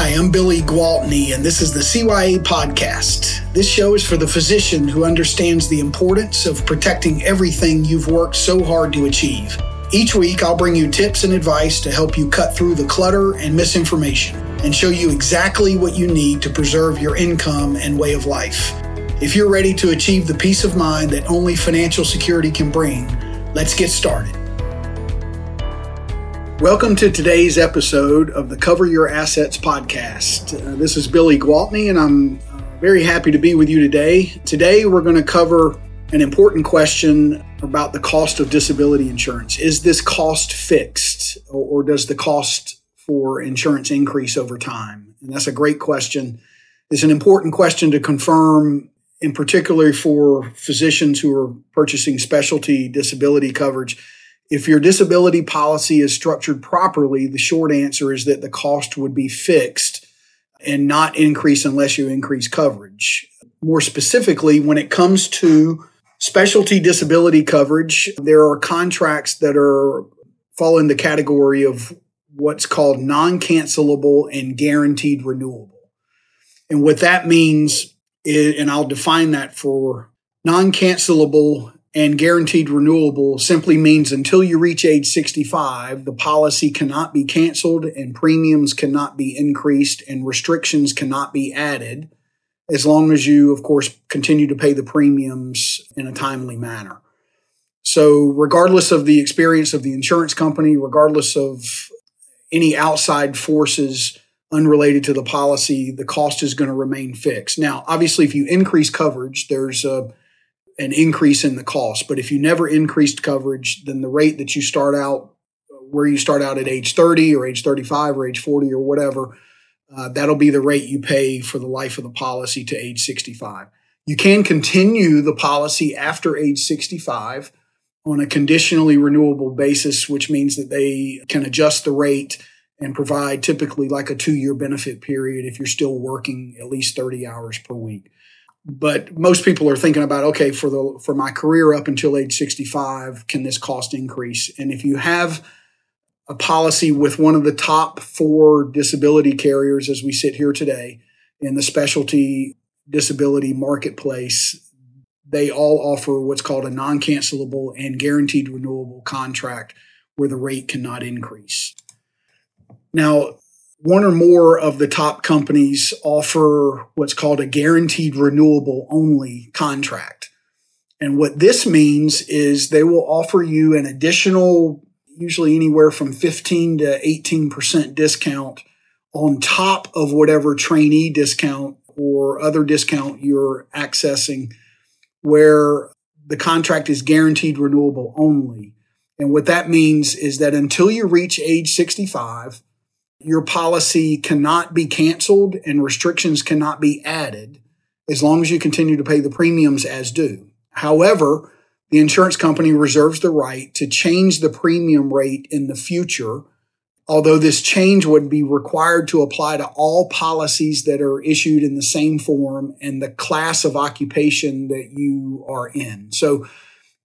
Hi, I'm Billy Gwaltney, and this is the CYA Podcast. This show is for the physician who understands the importance of protecting everything you've worked so hard to achieve. Each week, I'll bring you tips and advice to help you cut through the clutter and misinformation and show you exactly what you need to preserve your income and way of life. If you're ready to achieve the peace of mind that only financial security can bring, let's get started. Welcome to today's episode of the Cover Your Assets podcast. Uh, this is Billy Gwaltney, and I'm uh, very happy to be with you today. Today, we're going to cover an important question about the cost of disability insurance. Is this cost fixed, or, or does the cost for insurance increase over time? And that's a great question. It's an important question to confirm, in particular for physicians who are purchasing specialty disability coverage if your disability policy is structured properly, the short answer is that the cost would be fixed and not increase unless you increase coverage. More specifically, when it comes to specialty disability coverage, there are contracts that are fall in the category of what's called non-cancelable and guaranteed renewable. And what that means is, and I'll define that for non-cancelable and guaranteed renewable simply means until you reach age 65, the policy cannot be canceled and premiums cannot be increased and restrictions cannot be added as long as you, of course, continue to pay the premiums in a timely manner. So, regardless of the experience of the insurance company, regardless of any outside forces unrelated to the policy, the cost is going to remain fixed. Now, obviously, if you increase coverage, there's a an increase in the cost. But if you never increased coverage, then the rate that you start out, where you start out at age 30 or age 35 or age 40 or whatever, uh, that'll be the rate you pay for the life of the policy to age 65. You can continue the policy after age 65 on a conditionally renewable basis, which means that they can adjust the rate and provide typically like a two year benefit period if you're still working at least 30 hours per week but most people are thinking about okay for the for my career up until age 65 can this cost increase? And if you have a policy with one of the top four disability carriers as we sit here today in the specialty disability marketplace they all offer what's called a non-cancelable and guaranteed renewable contract where the rate cannot increase. Now one or more of the top companies offer what's called a guaranteed renewable only contract. And what this means is they will offer you an additional, usually anywhere from 15 to 18% discount on top of whatever trainee discount or other discount you're accessing, where the contract is guaranteed renewable only. And what that means is that until you reach age 65, your policy cannot be canceled and restrictions cannot be added as long as you continue to pay the premiums as due. However, the insurance company reserves the right to change the premium rate in the future, although this change would be required to apply to all policies that are issued in the same form and the class of occupation that you are in. So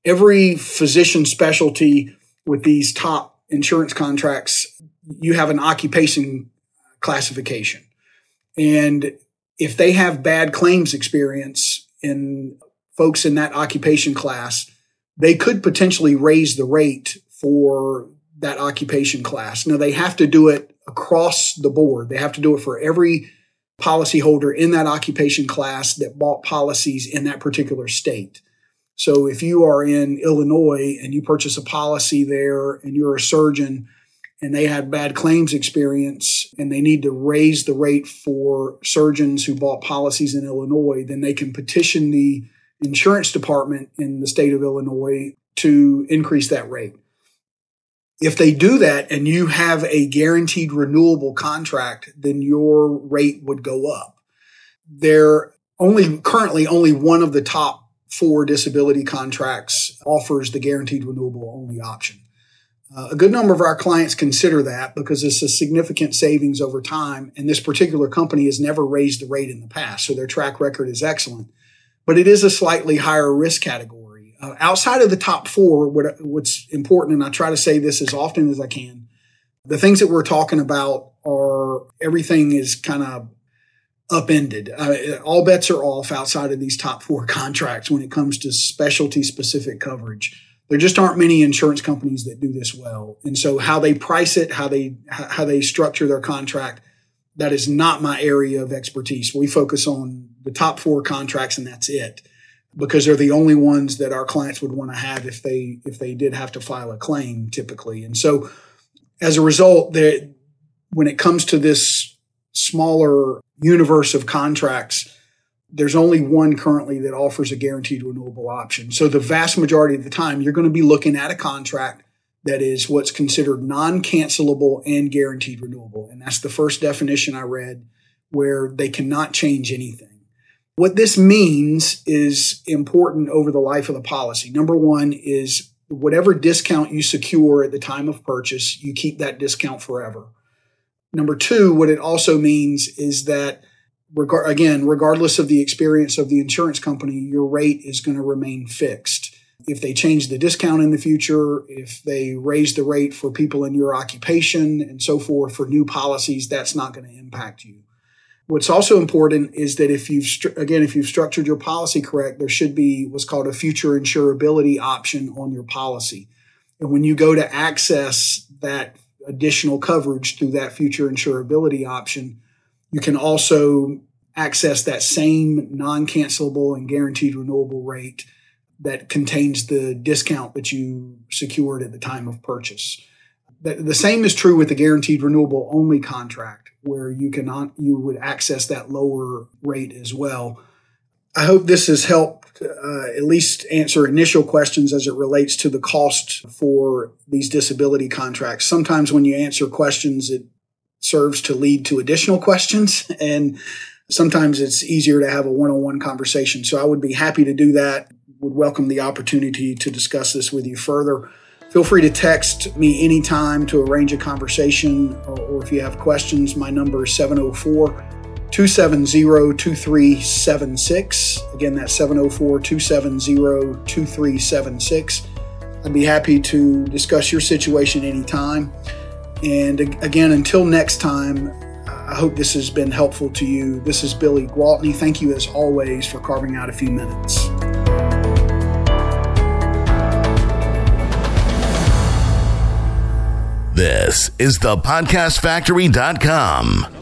every physician specialty with these top insurance contracts you have an occupation classification. And if they have bad claims experience in folks in that occupation class, they could potentially raise the rate for that occupation class. Now they have to do it across the board. They have to do it for every policyholder in that occupation class that bought policies in that particular state. So if you are in Illinois and you purchase a policy there and you're a surgeon and they had bad claims experience and they need to raise the rate for surgeons who bought policies in Illinois, then they can petition the insurance department in the state of Illinois to increase that rate. If they do that and you have a guaranteed renewable contract, then your rate would go up. There only currently only one of the top four disability contracts offers the guaranteed renewable only option. Uh, a good number of our clients consider that because it's a significant savings over time. And this particular company has never raised the rate in the past. So their track record is excellent. But it is a slightly higher risk category. Uh, outside of the top four, what, what's important, and I try to say this as often as I can, the things that we're talking about are everything is kind of upended. Uh, all bets are off outside of these top four contracts when it comes to specialty specific coverage. There just aren't many insurance companies that do this well. And so how they price it, how they how they structure their contract, that is not my area of expertise. We focus on the top four contracts and that's it because they're the only ones that our clients would want to have if they if they did have to file a claim typically. And so as a result, there when it comes to this smaller universe of contracts, there's only one currently that offers a guaranteed renewable option. So the vast majority of the time, you're going to be looking at a contract that is what's considered non-cancelable and guaranteed renewable. And that's the first definition I read where they cannot change anything. What this means is important over the life of the policy. Number one is whatever discount you secure at the time of purchase, you keep that discount forever. Number two, what it also means is that, regard, again, regardless of the experience of the insurance company, your rate is going to remain fixed. If they change the discount in the future, if they raise the rate for people in your occupation and so forth for new policies, that's not going to impact you. What's also important is that if you've, again, if you've structured your policy correct, there should be what's called a future insurability option on your policy. And when you go to access that additional coverage through that future insurability option, you can also access that same non cancelable and guaranteed renewable rate that contains the discount that you secured at the time of purchase. The same is true with the guaranteed renewable only contract where you can you would access that lower rate as well. I hope this has helped uh, at least answer initial questions as it relates to the cost for these disability contracts. Sometimes when you answer questions, it serves to lead to additional questions, and sometimes it's easier to have a one-on-one conversation. So I would be happy to do that. Would welcome the opportunity to discuss this with you further. Feel free to text me anytime to arrange a conversation, or, or if you have questions, my number is 704 270 2376. Again, that's 704 270 2376. I'd be happy to discuss your situation anytime. And again, until next time, I hope this has been helpful to you. This is Billy Gwaltney. Thank you, as always, for carving out a few minutes. This is the podcastfactory.com.